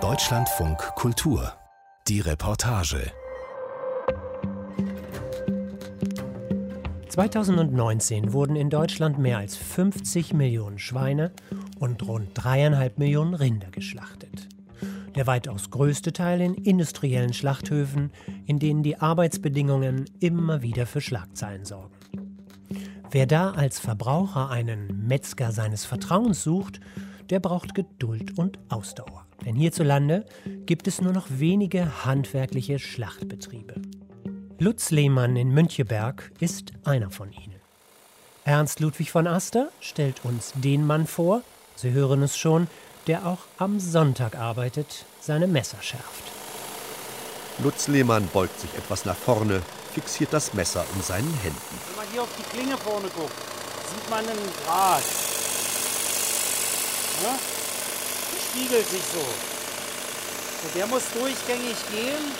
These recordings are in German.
Deutschlandfunk Kultur. Die Reportage. 2019 wurden in Deutschland mehr als 50 Millionen Schweine und rund dreieinhalb Millionen Rinder geschlachtet. Der weitaus größte Teil in industriellen Schlachthöfen, in denen die Arbeitsbedingungen immer wieder für Schlagzeilen sorgen. Wer da als Verbraucher einen Metzger seines Vertrauens sucht, der braucht Geduld und Ausdauer. Denn hierzulande gibt es nur noch wenige handwerkliche Schlachtbetriebe. Lutz Lehmann in Müncheberg ist einer von ihnen. Ernst Ludwig von Aster stellt uns den Mann vor, Sie hören es schon, der auch am Sonntag arbeitet, seine Messer schärft. Lutz Lehmann beugt sich etwas nach vorne, fixiert das Messer in seinen Händen. Wenn man hier auf die Klinge vorne guckt, sieht man einen Draht. Ja? Der spiegelt sich so. Und der muss durchgängig gehen.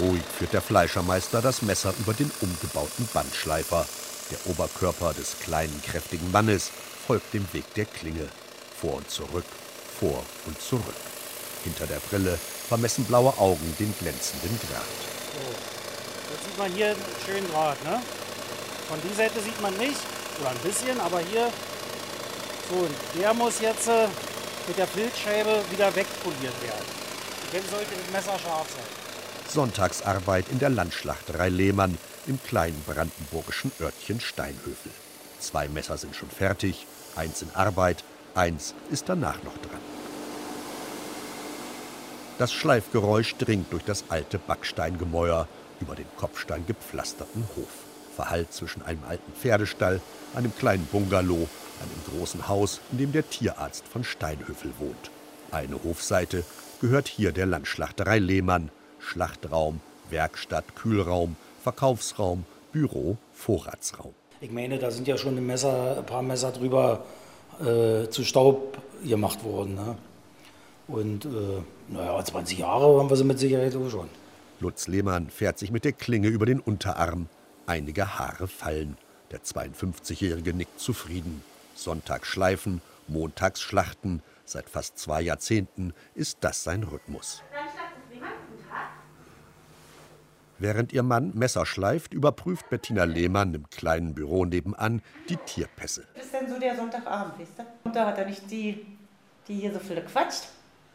Ruhig führt der Fleischermeister das Messer über den umgebauten Bandschleifer. Der Oberkörper des kleinen, kräftigen Mannes folgt dem Weg der Klinge. Vor und zurück, vor und zurück. Hinter der Brille vermessen blaue Augen den glänzenden Draht. So. Jetzt sieht man hier einen schönen Draht. Ne? Von dieser Seite sieht man nicht, oder ein bisschen, aber hier. Und der muss jetzt äh, mit der Filzscheibe wieder wegpoliert werden. Dann sollte das Messer scharf sein. Sonntagsarbeit in der Landschlachterei Lehmann im kleinen brandenburgischen Örtchen Steinhöfel. Zwei Messer sind schon fertig, eins in Arbeit, eins ist danach noch dran. Das Schleifgeräusch dringt durch das alte Backsteingemäuer über den Kopfstein gepflasterten Hof. Verhallt zwischen einem alten Pferdestall, einem kleinen Bungalow, einem großen Haus, in dem der Tierarzt von Steinhöfel wohnt. Eine Hofseite gehört hier der Landschlachterei Lehmann. Schlachtraum, Werkstatt, Kühlraum, Verkaufsraum, Büro, Vorratsraum. Ich meine, da sind ja schon ein, Messer, ein paar Messer drüber äh, zu Staub gemacht worden. Ne? Und äh, naja, 20 Jahre haben wir sie mit Sicherheit auch schon. Lutz Lehmann fährt sich mit der Klinge über den Unterarm. Einige Haare fallen. Der 52-Jährige nickt zufrieden. Sonntags schleifen, montags schlachten. Seit fast zwei Jahrzehnten ist das sein Rhythmus. Während ihr Mann Messer schleift, überprüft Bettina Lehmann im kleinen Büro nebenan die Tierpässe. Das ist denn so der Sonntagabend, wisst ihr? Und da hat er nicht die, die hier so viel quatscht.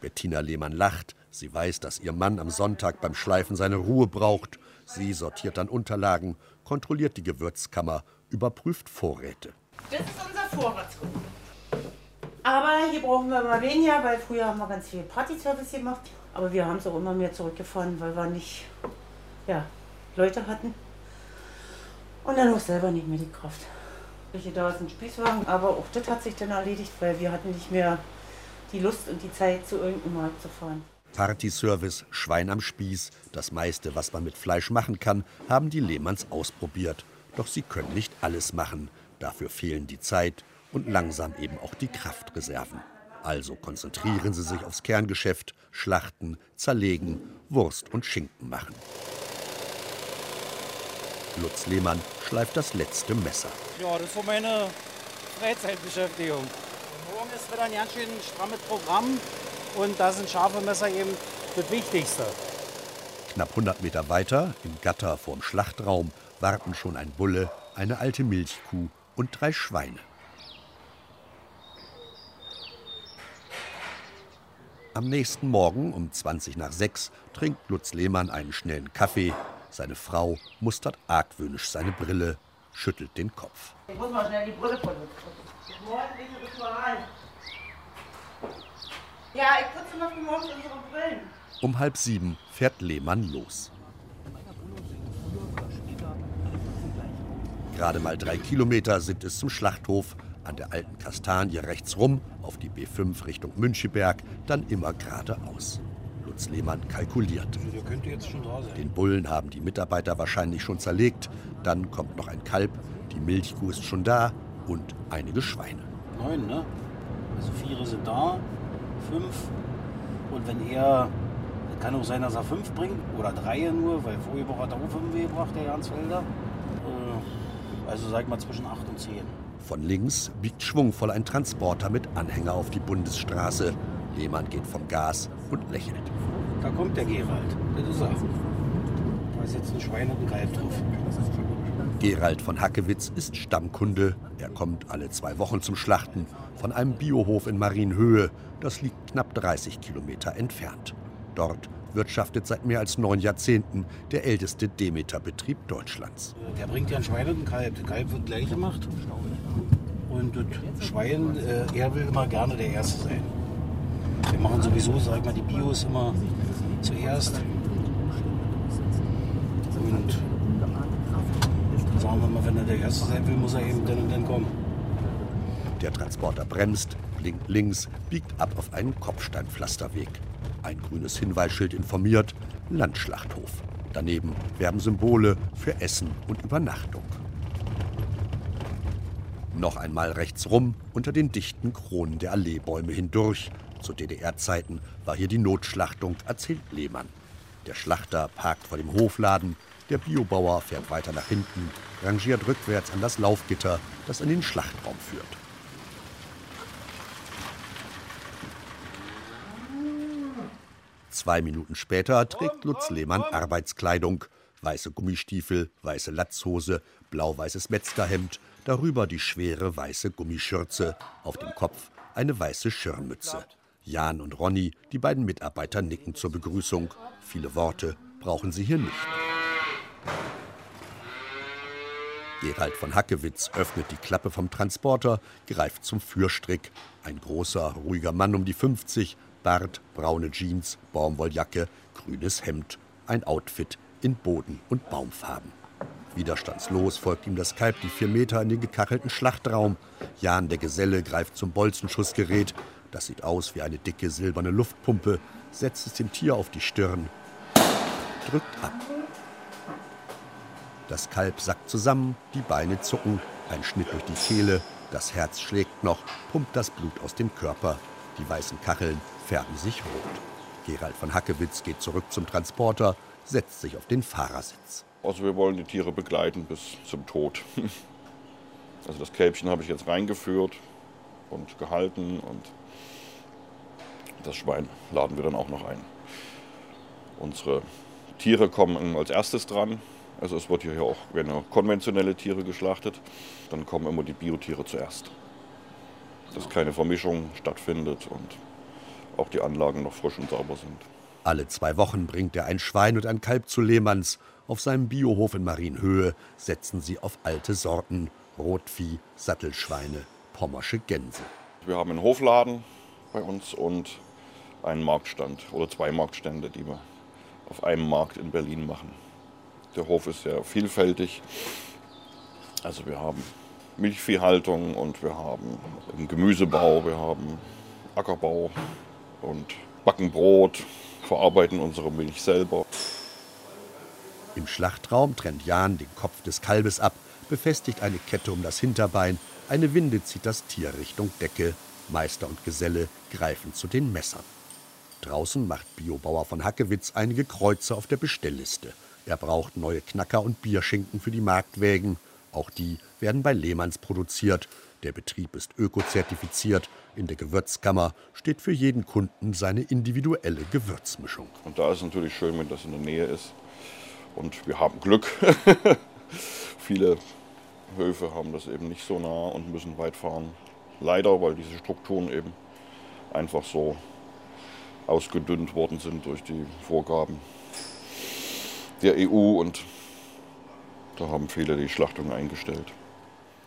Bettina Lehmann lacht. Sie weiß, dass ihr Mann am Sonntag beim Schleifen seine Ruhe braucht. Sie sortiert dann Unterlagen, kontrolliert die Gewürzkammer, überprüft Vorräte. Das ist unser Vorratsraum. Aber hier brauchen wir immer weniger, weil früher haben wir ganz viel Partyservice gemacht. Aber wir haben es auch immer mehr zurückgefahren, weil wir nicht ja, Leute hatten. Und dann auch selber nicht mehr die Kraft. Welche da ist ein Spießwagen, aber auch das hat sich dann erledigt, weil wir hatten nicht mehr die Lust und die Zeit, zu irgendeinem Markt zu fahren. Partyservice, Schwein am Spieß, das meiste, was man mit Fleisch machen kann, haben die Lehmanns ausprobiert. Doch sie können nicht alles machen. Dafür fehlen die Zeit und langsam eben auch die Kraftreserven. Also konzentrieren sie sich aufs Kerngeschäft, schlachten, zerlegen, Wurst und Schinken machen. Lutz Lehmann schleift das letzte Messer. Ja, das ist so meine Freizeitbeschäftigung. Morgen ist wieder ein ganz schön strammes Programm und da sind scharfe Messer eben das Wichtigste. Knapp 100 Meter weiter, im Gatter vorm Schlachtraum, warten schon ein Bulle, eine alte Milchkuh und drei Schweine. Am nächsten Morgen um 20 nach 6 trinkt Lutz Lehmann einen schnellen Kaffee. Seine Frau mustert argwöhnisch seine Brille, schüttelt den Kopf. Ich muss mal schnell die Brille putzen. Morgendliche Ritual. Ja, ich putze noch für morgens unsere Brillen. Um halb sieben fährt Lehmann los. Gerade mal drei Kilometer sind es zum Schlachthof. An der alten Kastanie rechts rum, auf die B5 Richtung Müncheberg, dann immer geradeaus. Lutz Lehmann kalkuliert. Der könnte jetzt schon da sein. Den Bullen haben die Mitarbeiter wahrscheinlich schon zerlegt. Dann kommt noch ein Kalb, die Milchkuh ist schon da und einige Schweine. Neun, ne? Also vier sind da, fünf. Und wenn er, kann auch sein, dass er fünf bringt oder drei nur, weil Woche hat er auch fünf gebracht, der Jansfelder. Also sag mal zwischen acht und zehn. Von links biegt schwungvoll ein Transporter mit Anhänger auf die Bundesstraße. Lehmann geht vom Gas und lächelt. Da kommt der Gerald, das ist er. Da ist jetzt ein Schwein und ein Kalb drauf. Gerald von Hackewitz ist Stammkunde. Er kommt alle zwei Wochen zum Schlachten von einem Biohof in Marienhöhe. Das liegt knapp 30 Kilometer entfernt. Dort wirtschaftet seit mehr als neun Jahrzehnten der älteste Demeter-Betrieb Deutschlands. Der bringt ja ein Schwein und ein Kalb. Der Kalb wird gleich gemacht. Und das Schwein, äh, er will immer gerne der Erste sein. Wir machen sowieso, sag mal, die Bios immer zuerst. Und sagen wir mal, wenn er der Erste sein will, muss er eben dann und dann kommen. Der Transporter bremst, blinkt links, biegt ab auf einen Kopfsteinpflasterweg. Ein grünes Hinweisschild informiert, Landschlachthof. Daneben werben Symbole für Essen und Übernachtung. Noch einmal rechts rum, unter den dichten Kronen der Alleebäume hindurch. Zu DDR-Zeiten war hier die Notschlachtung, erzählt Lehmann. Der Schlachter parkt vor dem Hofladen, der Biobauer fährt weiter nach hinten, rangiert rückwärts an das Laufgitter, das in den Schlachtraum führt. Zwei Minuten später trägt Lutz Lehmann Arbeitskleidung. Weiße Gummistiefel, weiße Latzhose, blau-weißes Metzgerhemd, darüber die schwere weiße Gummischürze, auf dem Kopf eine weiße Schirmmütze. Jan und Ronny, die beiden Mitarbeiter, nicken zur Begrüßung. Viele Worte brauchen sie hier nicht. Gerald von Hackewitz öffnet die Klappe vom Transporter, greift zum Führstrick. Ein großer, ruhiger Mann um die 50, Bart, braune Jeans, Baumwolljacke, grünes Hemd. Ein Outfit in Boden- und Baumfarben. Widerstandslos folgt ihm das Kalb die vier Meter in den gekachelten Schlachtraum. Jan, der Geselle, greift zum Bolzenschussgerät. Das sieht aus wie eine dicke silberne Luftpumpe, setzt es dem Tier auf die Stirn, drückt ab. Das Kalb sackt zusammen, die Beine zucken, ein Schnitt durch die Kehle, das Herz schlägt noch, pumpt das Blut aus dem Körper. Die weißen Kacheln färben sich rot. Gerald von Hackewitz geht zurück zum Transporter, setzt sich auf den Fahrersitz. Also wir wollen die Tiere begleiten bis zum Tod. Also das Kälbchen habe ich jetzt reingeführt und gehalten und das Schwein laden wir dann auch noch ein. Unsere Tiere kommen als erstes dran. Also es wird hier auch, werden auch konventionelle Tiere geschlachtet. Dann kommen immer die Biotiere zuerst. Dass keine Vermischung stattfindet und auch die Anlagen noch frisch und sauber sind. Alle zwei Wochen bringt er ein Schwein und ein Kalb zu Lehmanns. Auf seinem Biohof in Marienhöhe setzen sie auf alte Sorten, Rotvieh, Sattelschweine, pommersche Gänse. Wir haben einen Hofladen bei uns und einen Marktstand oder zwei Marktstände, die wir auf einem Markt in Berlin machen. Der Hof ist sehr vielfältig. Also wir haben Milchviehhaltung und wir haben Gemüsebau, wir haben Ackerbau und backen Brot, verarbeiten unsere Milch selber. Im Schlachtraum trennt Jan den Kopf des Kalbes ab, befestigt eine Kette um das Hinterbein, eine Winde zieht das Tier Richtung Decke. Meister und Geselle greifen zu den Messern. Draußen macht Biobauer von Hackewitz einige Kreuze auf der Bestellliste. Er braucht neue Knacker und Bierschinken für die Marktwägen. Auch die werden bei Lehmanns produziert. Der Betrieb ist ökozertifiziert. In der Gewürzkammer steht für jeden Kunden seine individuelle Gewürzmischung. Und da ist es natürlich schön, wenn das in der Nähe ist. Und wir haben Glück. Viele Höfe haben das eben nicht so nah und müssen weit fahren. Leider, weil diese Strukturen eben einfach so ausgedünnt worden sind durch die Vorgaben der EU und da haben viele die Schlachtung eingestellt.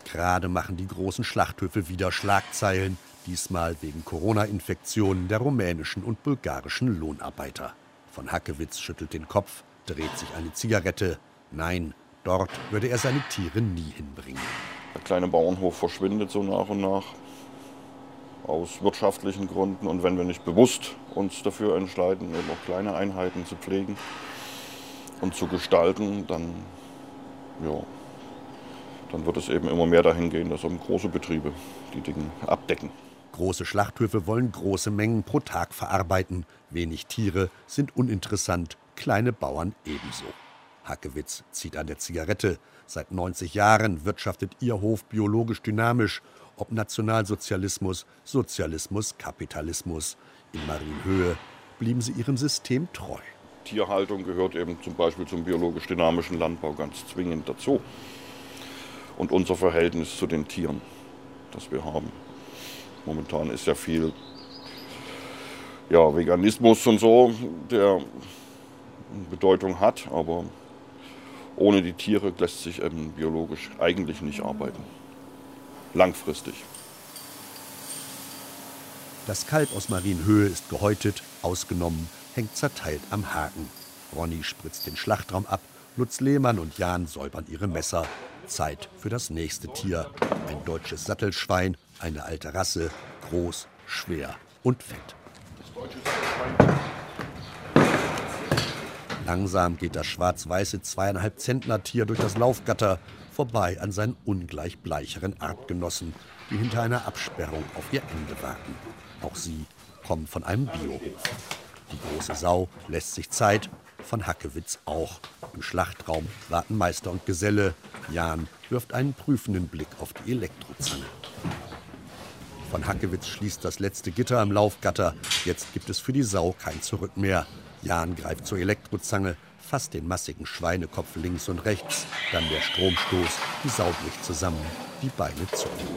Gerade machen die großen Schlachthöfe wieder Schlagzeilen, diesmal wegen Corona-Infektionen der rumänischen und bulgarischen Lohnarbeiter. Von Hackewitz schüttelt den Kopf, dreht sich eine Zigarette. Nein, dort würde er seine Tiere nie hinbringen. Der kleine Bauernhof verschwindet so nach und nach aus wirtschaftlichen Gründen und wenn wir nicht bewusst uns dafür entscheiden, eben auch kleine Einheiten zu pflegen und zu gestalten, dann, ja, dann wird es eben immer mehr dahin gehen, dass eben große Betriebe die Dinge abdecken. Große Schlachthöfe wollen große Mengen pro Tag verarbeiten. Wenig Tiere sind uninteressant, kleine Bauern ebenso. Hackewitz zieht an der Zigarette. Seit 90 Jahren wirtschaftet ihr Hof biologisch dynamisch. Ob Nationalsozialismus, Sozialismus, Kapitalismus. In Marienhöhe blieben sie ihrem System treu. Tierhaltung gehört eben zum Beispiel zum biologisch dynamischen Landbau ganz zwingend dazu. Und unser Verhältnis zu den Tieren, das wir haben. Momentan ist ja viel ja, Veganismus und so, der Bedeutung hat, aber ohne die Tiere lässt sich eben biologisch eigentlich nicht arbeiten. Langfristig. Das Kalb aus Marienhöhe ist gehäutet, ausgenommen, hängt zerteilt am Haken. Ronny spritzt den Schlachtraum ab, Lutz Lehmann und Jan säubern ihre Messer. Zeit für das nächste Tier. Ein deutsches Sattelschwein, eine alte Rasse, groß, schwer und fett. Langsam geht das schwarz-weiße zweieinhalb Zentner Tier durch das Laufgatter vorbei an seinen ungleich bleicheren Artgenossen, die hinter einer Absperrung auf ihr Ende warten. Auch sie kommen von einem Biohof. Die große Sau lässt sich Zeit, von Hackewitz auch. Im Schlachtraum warten Meister und Geselle. Jan wirft einen prüfenden Blick auf die Elektrozange. Von Hackewitz schließt das letzte Gitter am Laufgatter. Jetzt gibt es für die Sau kein Zurück mehr. Jan greift zur Elektrozange, fasst den massigen Schweinekopf links und rechts. Dann der Stromstoß, die Sau bricht zusammen, die Beine zucken.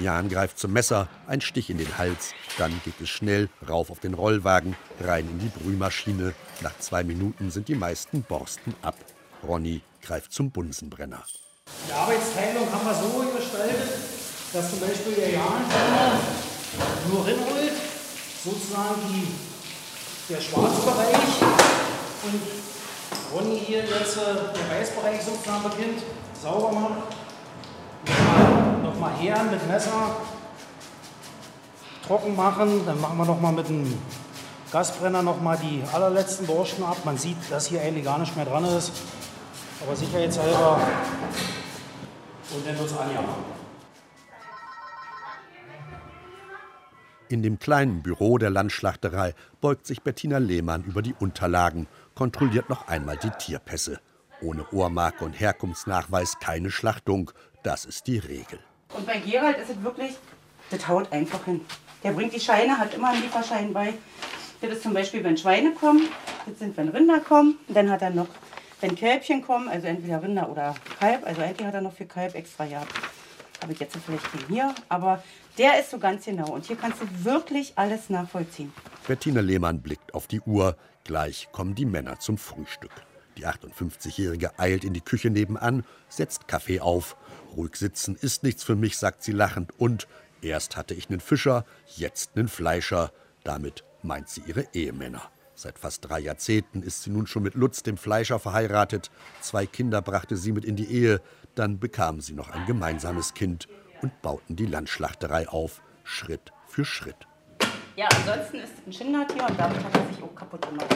Jan greift zum Messer, ein Stich in den Hals. Dann geht es schnell rauf auf den Rollwagen, rein in die Brühmaschine. Nach zwei Minuten sind die meisten Borsten ab. Ronny greift zum Bunsenbrenner. Die Arbeitsteilung haben wir so gestaltet, dass zum Beispiel der Jan nur rinholt, sozusagen die, der schwarze Bereich und Ronny hier jetzt äh, der Weißbereich sozusagen beginnt, sauber macht. Nochmal her mit Messer, trocken machen, dann machen wir nochmal mit dem Gasbrenner nochmal die allerletzten Borsten ab. Man sieht, dass hier eigentlich gar nicht mehr dran ist, aber sicherheitshalber und dann wird es anjagen. In dem kleinen Büro der Landschlachterei beugt sich Bettina Lehmann über die Unterlagen, kontrolliert noch einmal die Tierpässe. Ohne Ohrmarke und Herkunftsnachweis keine Schlachtung, das ist die Regel. Und bei Gerald ist es wirklich, das haut einfach hin. Der bringt die Scheine, hat immer einen Lieferschein bei. Das ist zum Beispiel, wenn Schweine kommen, das sind, wenn Rinder kommen. Und dann hat er noch, wenn Kälbchen kommen, also entweder Rinder oder Kalb, also eigentlich hat er noch für Kalb extra gehabt. Habe ich jetzt vielleicht den hier, aber der ist so ganz genau. Und hier kannst du wirklich alles nachvollziehen. Bettina Lehmann blickt auf die Uhr. Gleich kommen die Männer zum Frühstück. Die 58-Jährige eilt in die Küche nebenan, setzt Kaffee auf. Ruhig sitzen ist nichts für mich, sagt sie lachend. Und erst hatte ich einen Fischer, jetzt einen Fleischer. Damit meint sie ihre Ehemänner. Seit fast drei Jahrzehnten ist sie nun schon mit Lutz, dem Fleischer, verheiratet. Zwei Kinder brachte sie mit in die Ehe. Dann bekamen sie noch ein gemeinsames Kind und bauten die Landschlachterei auf, Schritt für Schritt. Ja, ansonsten ist es ein Schindertier und damit hat er sich auch kaputt gemacht.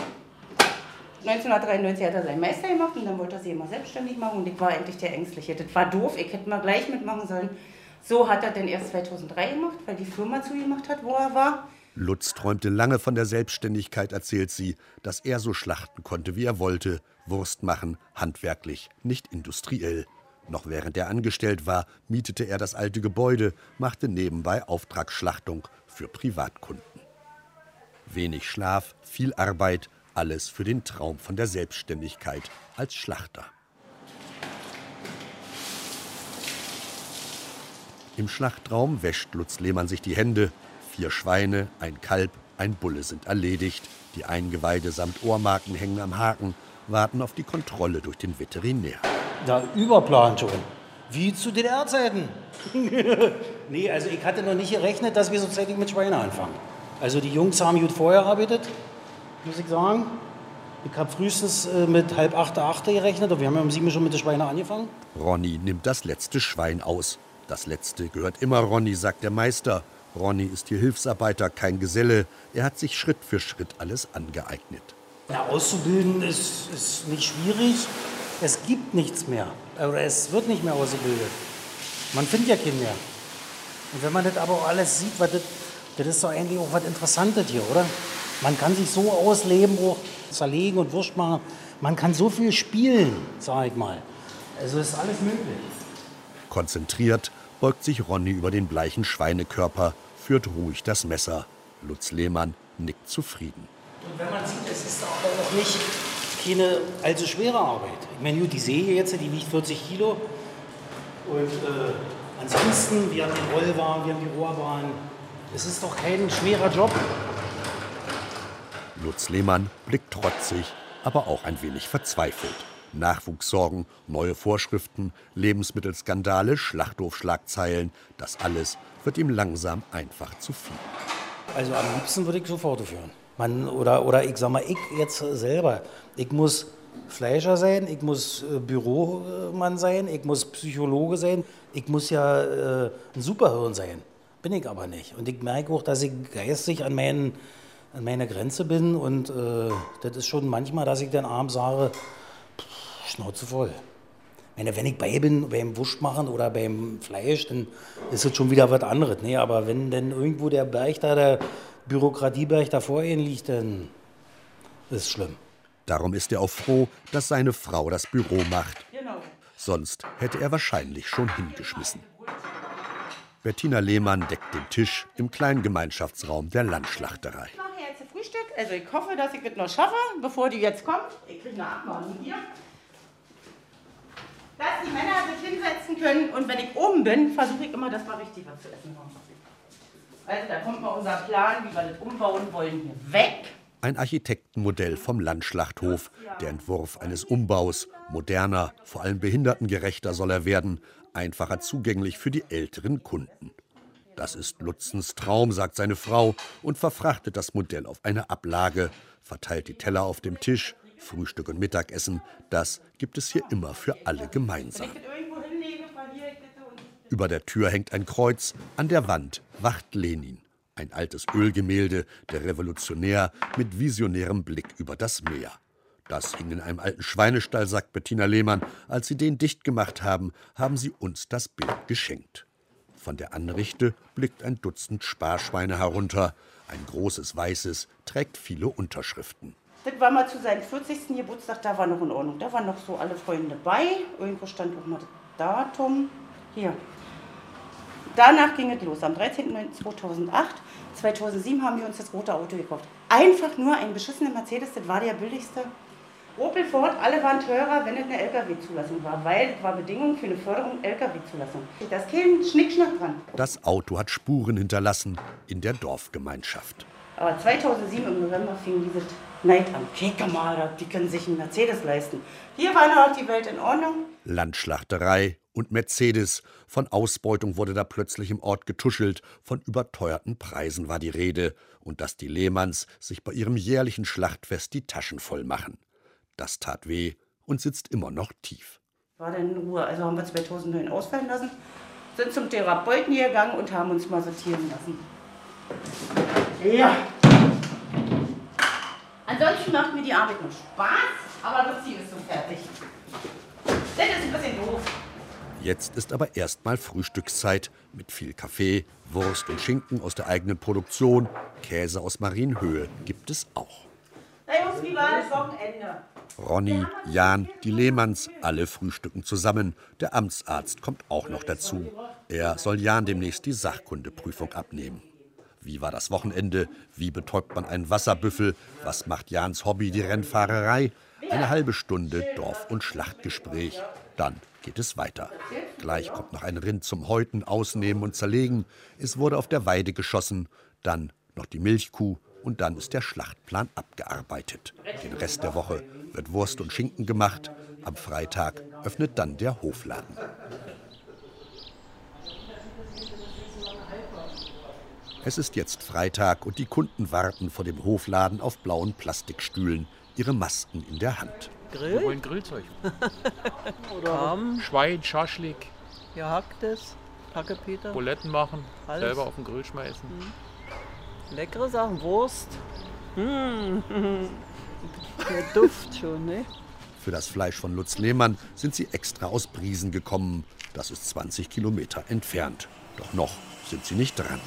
1993 hat er seinen Meister gemacht und dann wollte er sich immer selbstständig machen und ich war eigentlich der Ängstliche. Das war doof, ich hätte mal gleich mitmachen sollen. So hat er dann erst 2003 gemacht, weil die Firma zugemacht hat, wo er war. Lutz träumte lange von der Selbstständigkeit, erzählt sie, dass er so schlachten konnte, wie er wollte. Wurst machen, handwerklich, nicht industriell. Noch während er angestellt war, mietete er das alte Gebäude, machte nebenbei Auftragsschlachtung für Privatkunden. Wenig Schlaf, viel Arbeit, alles für den Traum von der Selbstständigkeit als Schlachter. Im Schlachtraum wäscht Lutz Lehmann sich die Hände. Vier Schweine, ein Kalb, ein Bulle sind erledigt. Die Eingeweide samt Ohrmarken hängen am Haken, warten auf die Kontrolle durch den Veterinär. Da überplant schon. Wie zu DDR-Zeiten. nee, also ich hatte noch nicht gerechnet, dass wir so zeitig mit Schweine anfangen. Also die Jungs haben gut vorher gearbeitet, muss ich sagen. Ich habe frühestens äh, mit halb acht, acht gerechnet, aber wir haben ja um sieben schon mit den Schweinen angefangen. Ronny nimmt das letzte Schwein aus. Das letzte gehört immer Ronny, sagt der Meister. Ronny ist hier Hilfsarbeiter, kein Geselle. Er hat sich Schritt für Schritt alles angeeignet. Ja, auszubilden ist, ist nicht schwierig. Es gibt nichts mehr. Oder es wird nicht mehr ausgebildet. Man findet ja keinen mehr. Und wenn man das aber auch alles sieht, was das, das ist doch eigentlich auch was Interessantes hier, oder? Man kann sich so ausleben, auch zerlegen und Wurst machen. Man kann so viel spielen, sag ich mal. Also ist alles möglich. Konzentriert beugt sich Ronny über den bleichen Schweinekörper, führt ruhig das Messer. Lutz Lehmann nickt zufrieden. Und wenn man sieht, es ist aber auch nicht keine allzu schwere Arbeit. Ich meine, gut, die Säge jetzt, die wiegt 40 Kilo. Und äh, ansonsten, wir haben den Rollwagen, wir haben die Rohrbahn. Es ist doch kein schwerer Job. Lutz Lehmann blickt trotzig, aber auch ein wenig verzweifelt. Nachwuchssorgen, neue Vorschriften, Lebensmittelskandale, Schlachthofschlagzeilen, das alles wird ihm langsam einfach zu viel. Also am liebsten würde ich sofort führen. Man, oder, oder ich sag mal, ich jetzt selber. Ich muss Fleischer sein, ich muss äh, Büromann sein, ich muss Psychologe sein, ich muss ja äh, ein Superhirn sein. Bin ich aber nicht. Und ich merke auch, dass ich geistig an, meinen, an meiner Grenze bin. Und äh, das ist schon manchmal, dass ich dann abends sage, pff, Schnauze voll. Ich meine, wenn ich bei bin, beim Wurst machen oder beim Fleisch, dann ist es schon wieder was anderes. Nee, aber wenn denn irgendwo der Berg da, der Bürokratieberg da vor Ihnen liegt, dann ist es schlimm. Darum ist er auch froh, dass seine Frau das Büro macht. Sonst hätte er wahrscheinlich schon hingeschmissen. Bettina Lehmann deckt den Tisch im kleinen Gemeinschaftsraum der Landschlachterei. Ich mache jetzt Frühstück. Also ich hoffe, dass ich das noch schaffe, bevor die jetzt kommt. Ich kriege eine Abmahnung hier. Dass die Männer sich hinsetzen können und wenn ich oben bin, versuche ich immer, dass wir richtig was zu essen haben. Also da kommt mal unser Plan, wie wir das umbauen wollen, hier weg. Ein Architektenmodell vom Landschlachthof. Der Entwurf eines Umbaus. Moderner, vor allem behindertengerechter soll er werden. Einfacher zugänglich für die älteren Kunden. Das ist Lutzens Traum, sagt seine Frau und verfrachtet das Modell auf eine Ablage, verteilt die Teller auf dem Tisch. Frühstück und Mittagessen, das gibt es hier immer für alle gemeinsam. Über der Tür hängt ein Kreuz, an der Wand wacht Lenin. Ein altes Ölgemälde, der Revolutionär mit visionärem Blick über das Meer. Das hing in einem alten Schweinestall, sagt Bettina Lehmann. Als sie den dicht gemacht haben, haben sie uns das Bild geschenkt. Von der Anrichte blickt ein Dutzend Sparschweine herunter. Ein großes weißes trägt viele Unterschriften. Das war mal zu seinem 40. Geburtstag, da war noch in Ordnung. Da waren noch so alle Freunde bei. Irgendwo stand auch mal das Datum. Hier. Danach ging es los. Am 13.09.2008. 2007 haben wir uns das rote Auto gekauft. Einfach nur ein beschissener Mercedes, das war der billigste. Opel Ford, alle waren teurer, wenn es eine LKW-Zulassung war, weil es war Bedingung für eine Förderung LKW-Zulassung. Da ist kein Schnickschnack dran. Das Auto hat Spuren hinterlassen in der Dorfgemeinschaft. Aber 2007 im November fing dieses Neid an. Kick mal, die können sich einen Mercedes leisten. Hier war noch die Welt in Ordnung. Landschlachterei und Mercedes. Von Ausbeutung wurde da plötzlich im Ort getuschelt, von überteuerten Preisen war die Rede und dass die Lehmanns sich bei ihrem jährlichen Schlachtfest die Taschen voll machen. Das tat weh und sitzt immer noch tief. War dann in Ruhe. Also haben wir 2009 ausfallen lassen, sind zum Therapeuten gegangen und haben uns mal sortieren lassen. Ja. Ansonsten macht mir die Arbeit noch Spaß, aber das Ziel ist so fertig. Das ist ein bisschen doof. Jetzt ist aber erstmal Frühstückszeit mit viel Kaffee, Wurst und Schinken aus der eigenen Produktion, Käse aus Marienhöhe gibt es auch. Na Jungs, wie war das Wochenende? Ronny, Jan, die Lehmanns, alle frühstücken zusammen. Der Amtsarzt kommt auch noch dazu. Er soll Jan demnächst die Sachkundeprüfung abnehmen. Wie war das Wochenende? Wie betäubt man einen Wasserbüffel? Was macht Jans Hobby, die Rennfahrerei? Eine halbe Stunde Dorf- und Schlachtgespräch. Dann geht es weiter. Gleich kommt noch ein Rind zum Häuten, Ausnehmen und Zerlegen. Es wurde auf der Weide geschossen. Dann noch die Milchkuh. Und dann ist der Schlachtplan abgearbeitet. Den Rest der Woche wird Wurst und Schinken gemacht. Am Freitag öffnet dann der Hofladen. Es ist jetzt Freitag und die Kunden warten vor dem Hofladen auf blauen Plastikstühlen, ihre Masken in der Hand. Wir Grill, wollen Grillzeug. Rahm, Schwein, Schaschlik, gehacktes, Hackepeter, Buletten machen, Alles. selber auf den Grill schmeißen. Leckere Sachen, Wurst. Mm. Der Duft schon, ne? Für das Fleisch von Lutz Lehmann sind sie extra aus Briesen gekommen. Das ist 20 Kilometer entfernt. Doch noch sind sie nicht dran.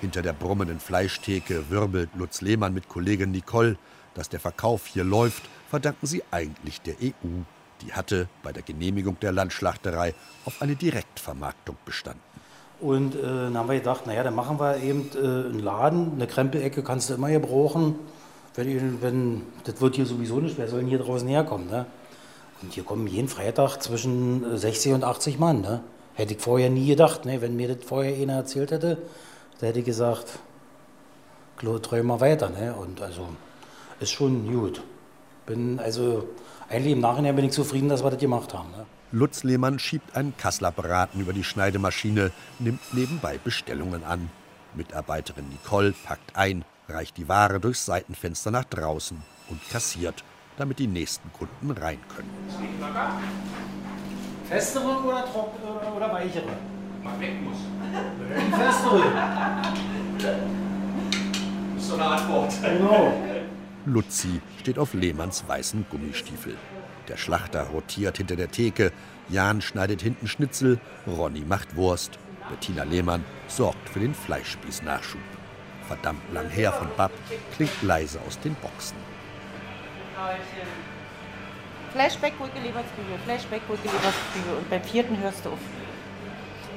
Hinter der brummenden Fleischtheke wirbelt Lutz Lehmann mit Kollegin Nicole. Dass der Verkauf hier läuft, verdanken sie eigentlich der EU. Die hatte bei der Genehmigung der Landschlachterei auf eine Direktvermarktung bestanden. Und äh, dann haben wir gedacht, naja, dann machen wir eben äh, einen Laden, eine Krempelecke kannst du immer gebrauchen. Wenn, wenn, das wird hier sowieso nicht, wer soll denn hier draußen herkommen? Ne? Und hier kommen jeden Freitag zwischen 60 und 80 Mann. Ne? Hätte ich vorher nie gedacht. Ne? Wenn mir das vorher einer erzählt hätte, da hätte ich gesagt, träum mal weiter. Ne? Und also ist schon gut. Bin also eigentlich im Nachhinein bin ich zufrieden, dass wir das gemacht haben. Ne? Lutz Lehmann schiebt einen Kasseler Braten über die Schneidemaschine, nimmt nebenbei Bestellungen an. Mitarbeiterin Nicole packt ein, reicht die Ware durchs Seitenfenster nach draußen und kassiert, damit die nächsten Kunden rein können. Festere oder, trock, oder weichere? Mal weg muss. Festere. Das ist so eine Antwort. Genau. Luzi steht auf Lehmanns weißen Gummistiefel. Der Schlachter rotiert hinter der Theke, Jan schneidet hinten Schnitzel, Ronny macht Wurst. Bettina Lehmann sorgt für den Fleischspießnachschub. Verdammt lang her von Bab klingt leise aus den Boxen. Flashback, ruhige Leberzwiebel, Flashback, ruhige Leberzwiebel. Und beim vierten hörst du auf.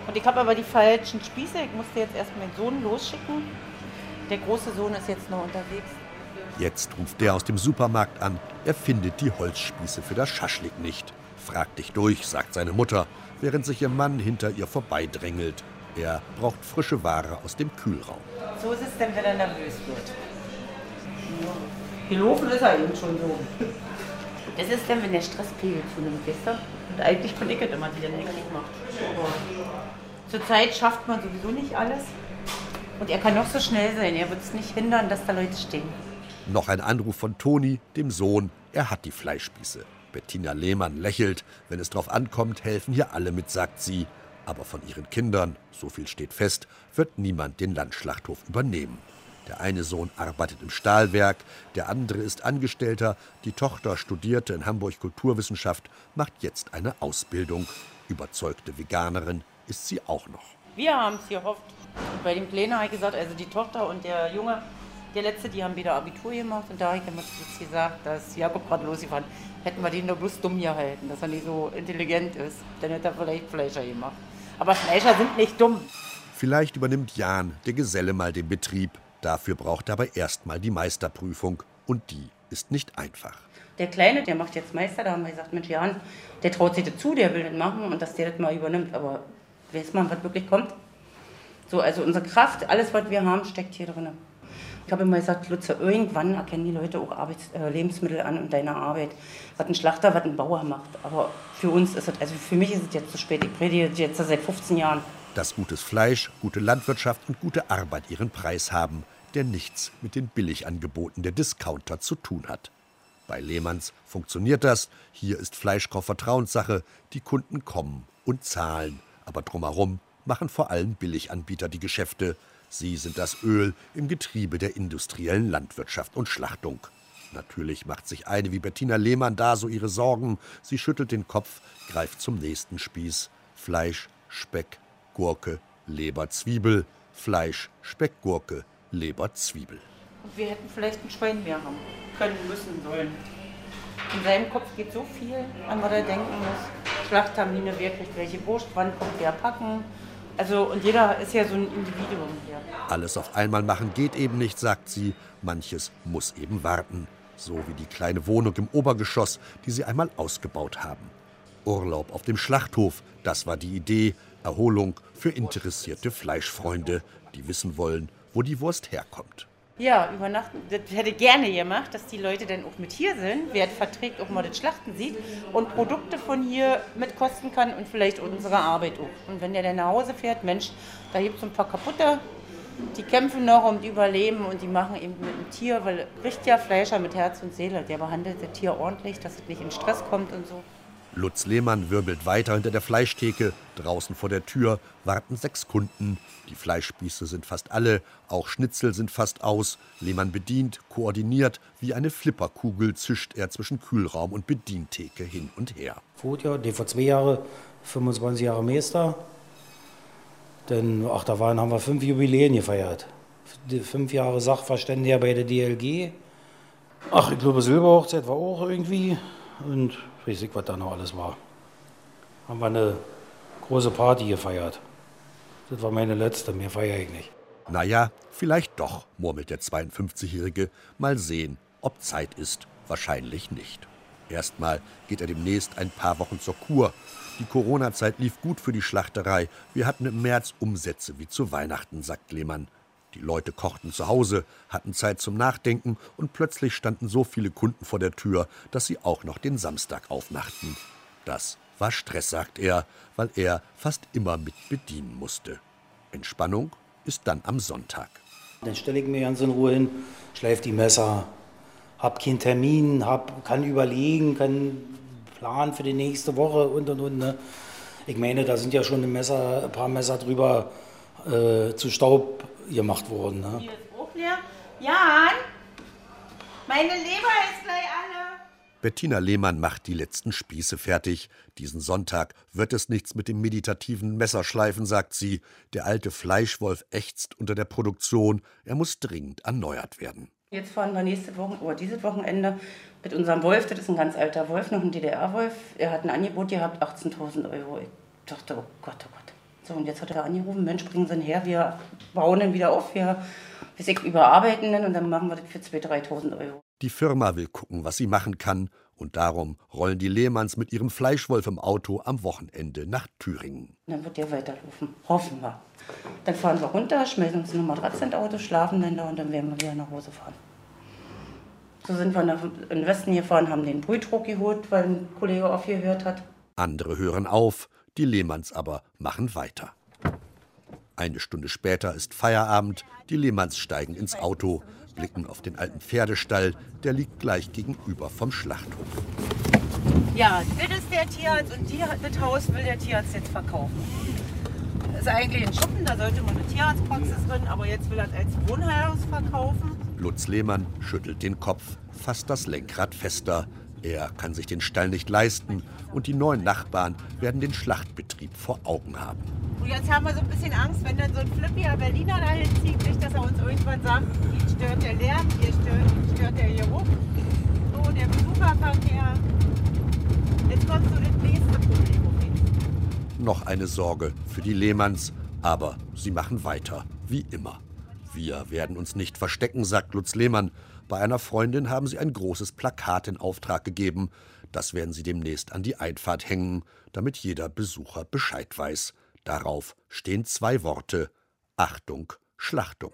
Und ich habe aber die falschen Spieße. Ich musste jetzt erst meinen Sohn losschicken. Der große Sohn ist jetzt noch unterwegs. Jetzt ruft der aus dem Supermarkt an. Er findet die Holzspieße für das Schaschlik nicht. Frag dich durch, sagt seine Mutter, während sich ihr Mann hinter ihr vorbeidrängelt. Er braucht frische Ware aus dem Kühlraum. So ist es denn, wenn er nervös wird. Gelaufen ist er eben schon so. Das ist dann, wenn der Stresspegel zunimmt, weißt du? Und eigentlich bin ich es immer, die den hektisch macht. Aber zurzeit schafft man sowieso nicht alles. Und er kann noch so schnell sein, er wird es nicht hindern, dass da Leute stehen. Noch ein Anruf von Toni, dem Sohn. Er hat die Fleischspieße. Bettina Lehmann lächelt. Wenn es drauf ankommt, helfen hier alle mit, sagt sie. Aber von ihren Kindern, so viel steht fest, wird niemand den Landschlachthof übernehmen. Der eine Sohn arbeitet im Stahlwerk, der andere ist Angestellter, die Tochter studierte in Hamburg Kulturwissenschaft, macht jetzt eine Ausbildung. Überzeugte Veganerin ist sie auch noch. Wir haben es gehofft. Bei dem Kleinen habe ich gesagt, also die Tochter und der Junge, der letzte, die haben wieder Abitur gemacht. Und da habe ich immer gesagt, dass Jakob gerade losgefahren hätten wir den nur bloß dumm gehalten, dass er nicht so intelligent ist. Dann hätte er vielleicht Fleischer gemacht. Aber Fleischer sind nicht dumm. Vielleicht übernimmt Jan, der Geselle, mal den Betrieb. Dafür braucht er aber erstmal die Meisterprüfung. Und die ist nicht einfach. Der Kleine, der macht jetzt Meister, da haben wir gesagt, Mensch, Jan, der traut sich dazu, der will das machen und dass der das mal übernimmt. Aber weiß man, was wirklich kommt? So, also unsere Kraft, alles, was wir haben, steckt hier drin. Ich habe immer gesagt, Lutze, irgendwann erkennen die Leute auch Arbeits äh, Lebensmittel an und deine Arbeit. Was ein Schlachter, was ein Bauer macht. Aber für uns ist es, also für mich ist es jetzt zu spät. Ich predige jetzt seit 15 Jahren. Dass gutes Fleisch, gute Landwirtschaft und gute Arbeit ihren Preis haben, der nichts mit den Billigangeboten der Discounter zu tun hat. Bei Lehmanns funktioniert das. Hier ist Fleischkauf Vertrauenssache. Die Kunden kommen und zahlen. Aber drumherum machen vor allem Billiganbieter die Geschäfte. Sie sind das Öl im Getriebe der industriellen Landwirtschaft und Schlachtung. Natürlich macht sich eine wie Bettina Lehmann da so ihre Sorgen. Sie schüttelt den Kopf, greift zum nächsten Spieß. Fleisch, Speck, Gurke, Leber, Zwiebel. Fleisch, Speck, Gurke, Leber, Zwiebel. Wir hätten vielleicht ein Schwein mehr haben können, müssen, sollen. In seinem Kopf geht so viel, an was er denken muss. Schlacht haben die eine wirklich, welche Wurst, wann kommt der packen. Also, und jeder ist ja so ein Individuum hier. Alles auf einmal machen geht eben nicht, sagt sie. Manches muss eben warten. So wie die kleine Wohnung im Obergeschoss, die sie einmal ausgebaut haben. Urlaub auf dem Schlachthof, das war die Idee. Erholung für interessierte Fleischfreunde, die wissen wollen, wo die Wurst herkommt. Ja, übernachten, das hätte gerne gemacht, dass die Leute dann auch mit hier sind, wer verträgt, auch mal das Schlachten sieht und Produkte von hier mitkosten kann und vielleicht unsere Arbeit auch. Und wenn der dann nach Hause fährt, Mensch, da gibt es ein paar kaputte, die kämpfen noch um die Überleben und die machen eben mit dem Tier, weil richtiger Fleischer mit Herz und Seele, der behandelt das Tier ordentlich, dass es nicht in Stress kommt und so. Lutz Lehmann wirbelt weiter hinter der Fleischtheke. Draußen vor der Tür warten sechs Kunden. Die Fleischspieße sind fast alle, auch Schnitzel sind fast aus. Lehmann bedient, koordiniert, wie eine Flipperkugel zischt er zwischen Kühlraum und Bedientheke hin und her. Vorjahr, die vor zwei Jahren, 25 Jahre Meister. Denn, ach, da waren, haben wir fünf Jubiläen gefeiert. Die fünf Jahre Sachverständiger bei der DLG. Ach, ich glaube, Silberhochzeit war auch irgendwie. Und nicht, was da noch alles war. Haben wir eine große Party gefeiert. Das war meine letzte, mehr feiere ich nicht. Naja, vielleicht doch, murmelt der 52-Jährige. Mal sehen, ob Zeit ist. Wahrscheinlich nicht. Erstmal geht er demnächst ein paar Wochen zur Kur. Die Corona-Zeit lief gut für die Schlachterei. Wir hatten im März Umsätze wie zu Weihnachten, sagt Lehmann. Die Leute kochten zu Hause, hatten Zeit zum Nachdenken und plötzlich standen so viele Kunden vor der Tür, dass sie auch noch den Samstag aufmachten. Das war Stress, sagt er, weil er fast immer mit bedienen musste. Entspannung ist dann am Sonntag. Dann stelle ich mir ganz in Ruhe hin, schleife die Messer, hab keinen Termin, hab, kann überlegen, kann planen für die nächste Woche und und und. Ne? Ich meine, da sind ja schon ein, Messer, ein paar Messer drüber äh, zu Staub gemacht worden. Ne? Hier ist auch leer. Jan, meine Leber ist gleich alle. Bettina Lehmann macht die letzten Spieße fertig. Diesen Sonntag wird es nichts mit dem meditativen Messerschleifen, sagt sie. Der alte Fleischwolf ächzt unter der Produktion. Er muss dringend erneuert werden. Jetzt fahren wir nächste Woche oder dieses Wochenende mit unserem Wolf. Das ist ein ganz alter Wolf, noch ein DDR-Wolf. Er hat ein Angebot gehabt, 18.000 Euro. Ich dachte, oh Gott, oh Gott. So, und jetzt hat er angerufen, Mensch, bringen Sie ihn her, wir bauen ihn wieder auf, wir, wir überarbeiten ihn und dann machen wir das für 2.000, 3.000 Euro. Die Firma will gucken, was sie machen kann, und darum rollen die Lehmanns mit ihrem Fleischwolf im Auto am Wochenende nach Thüringen. Dann wird der weiterlaufen, hoffen wir. Dann fahren wir runter, schmelzen uns eine Matratze ins Auto, schlafen dann da und dann werden wir wieder nach Hause fahren. So sind wir nach, in den Westen gefahren, haben den Brühdruck geholt, weil ein Kollege aufgehört hat. Andere hören auf, die Lehmanns aber machen weiter. Eine Stunde später ist Feierabend, die Lehmanns steigen ins Auto, blicken auf den alten Pferdestall, der liegt gleich gegenüber vom Schlachthof. Ja, das ist der Tierarzt und die, das Haus will der Tierarzt jetzt verkaufen. Das ist eigentlich ein Schuppen, da sollte man eine Tierarztpraxis drin, aber jetzt will er es als Wohnhaus verkaufen. Lutz Lehmann schüttelt den Kopf, fasst das Lenkrad fester. Er kann sich den Stall nicht leisten und die neuen Nachbarn werden den Schlachtbetrieb vor Augen haben. Und jetzt haben wir so ein bisschen Angst, wenn dann so ein flippiger Berliner dahin zieht, nicht, dass er uns irgendwann sagt, hier stört der Lärm, hier stört, stört der Geruch, so der Besucherverkehr. Jetzt kommt so das nächste Problem. Noch eine Sorge für die Lehmanns, aber sie machen weiter, wie immer. Wir werden uns nicht verstecken, sagt Lutz Lehmann. Bei einer Freundin haben sie ein großes Plakat in Auftrag gegeben. Das werden sie demnächst an die Einfahrt hängen, damit jeder Besucher Bescheid weiß. Darauf stehen zwei Worte Achtung, Schlachtung.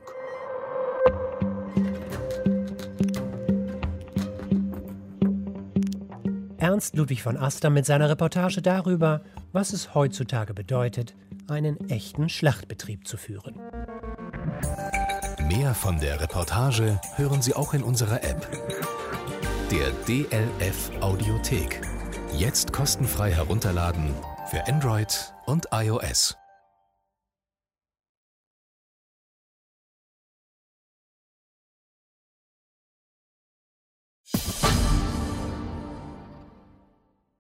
Ernst Ludwig von Aster mit seiner Reportage darüber, was es heutzutage bedeutet, einen echten Schlachtbetrieb zu führen. Mehr von der Reportage hören Sie auch in unserer App. Der DLF Audiothek. Jetzt kostenfrei herunterladen für Android und iOS.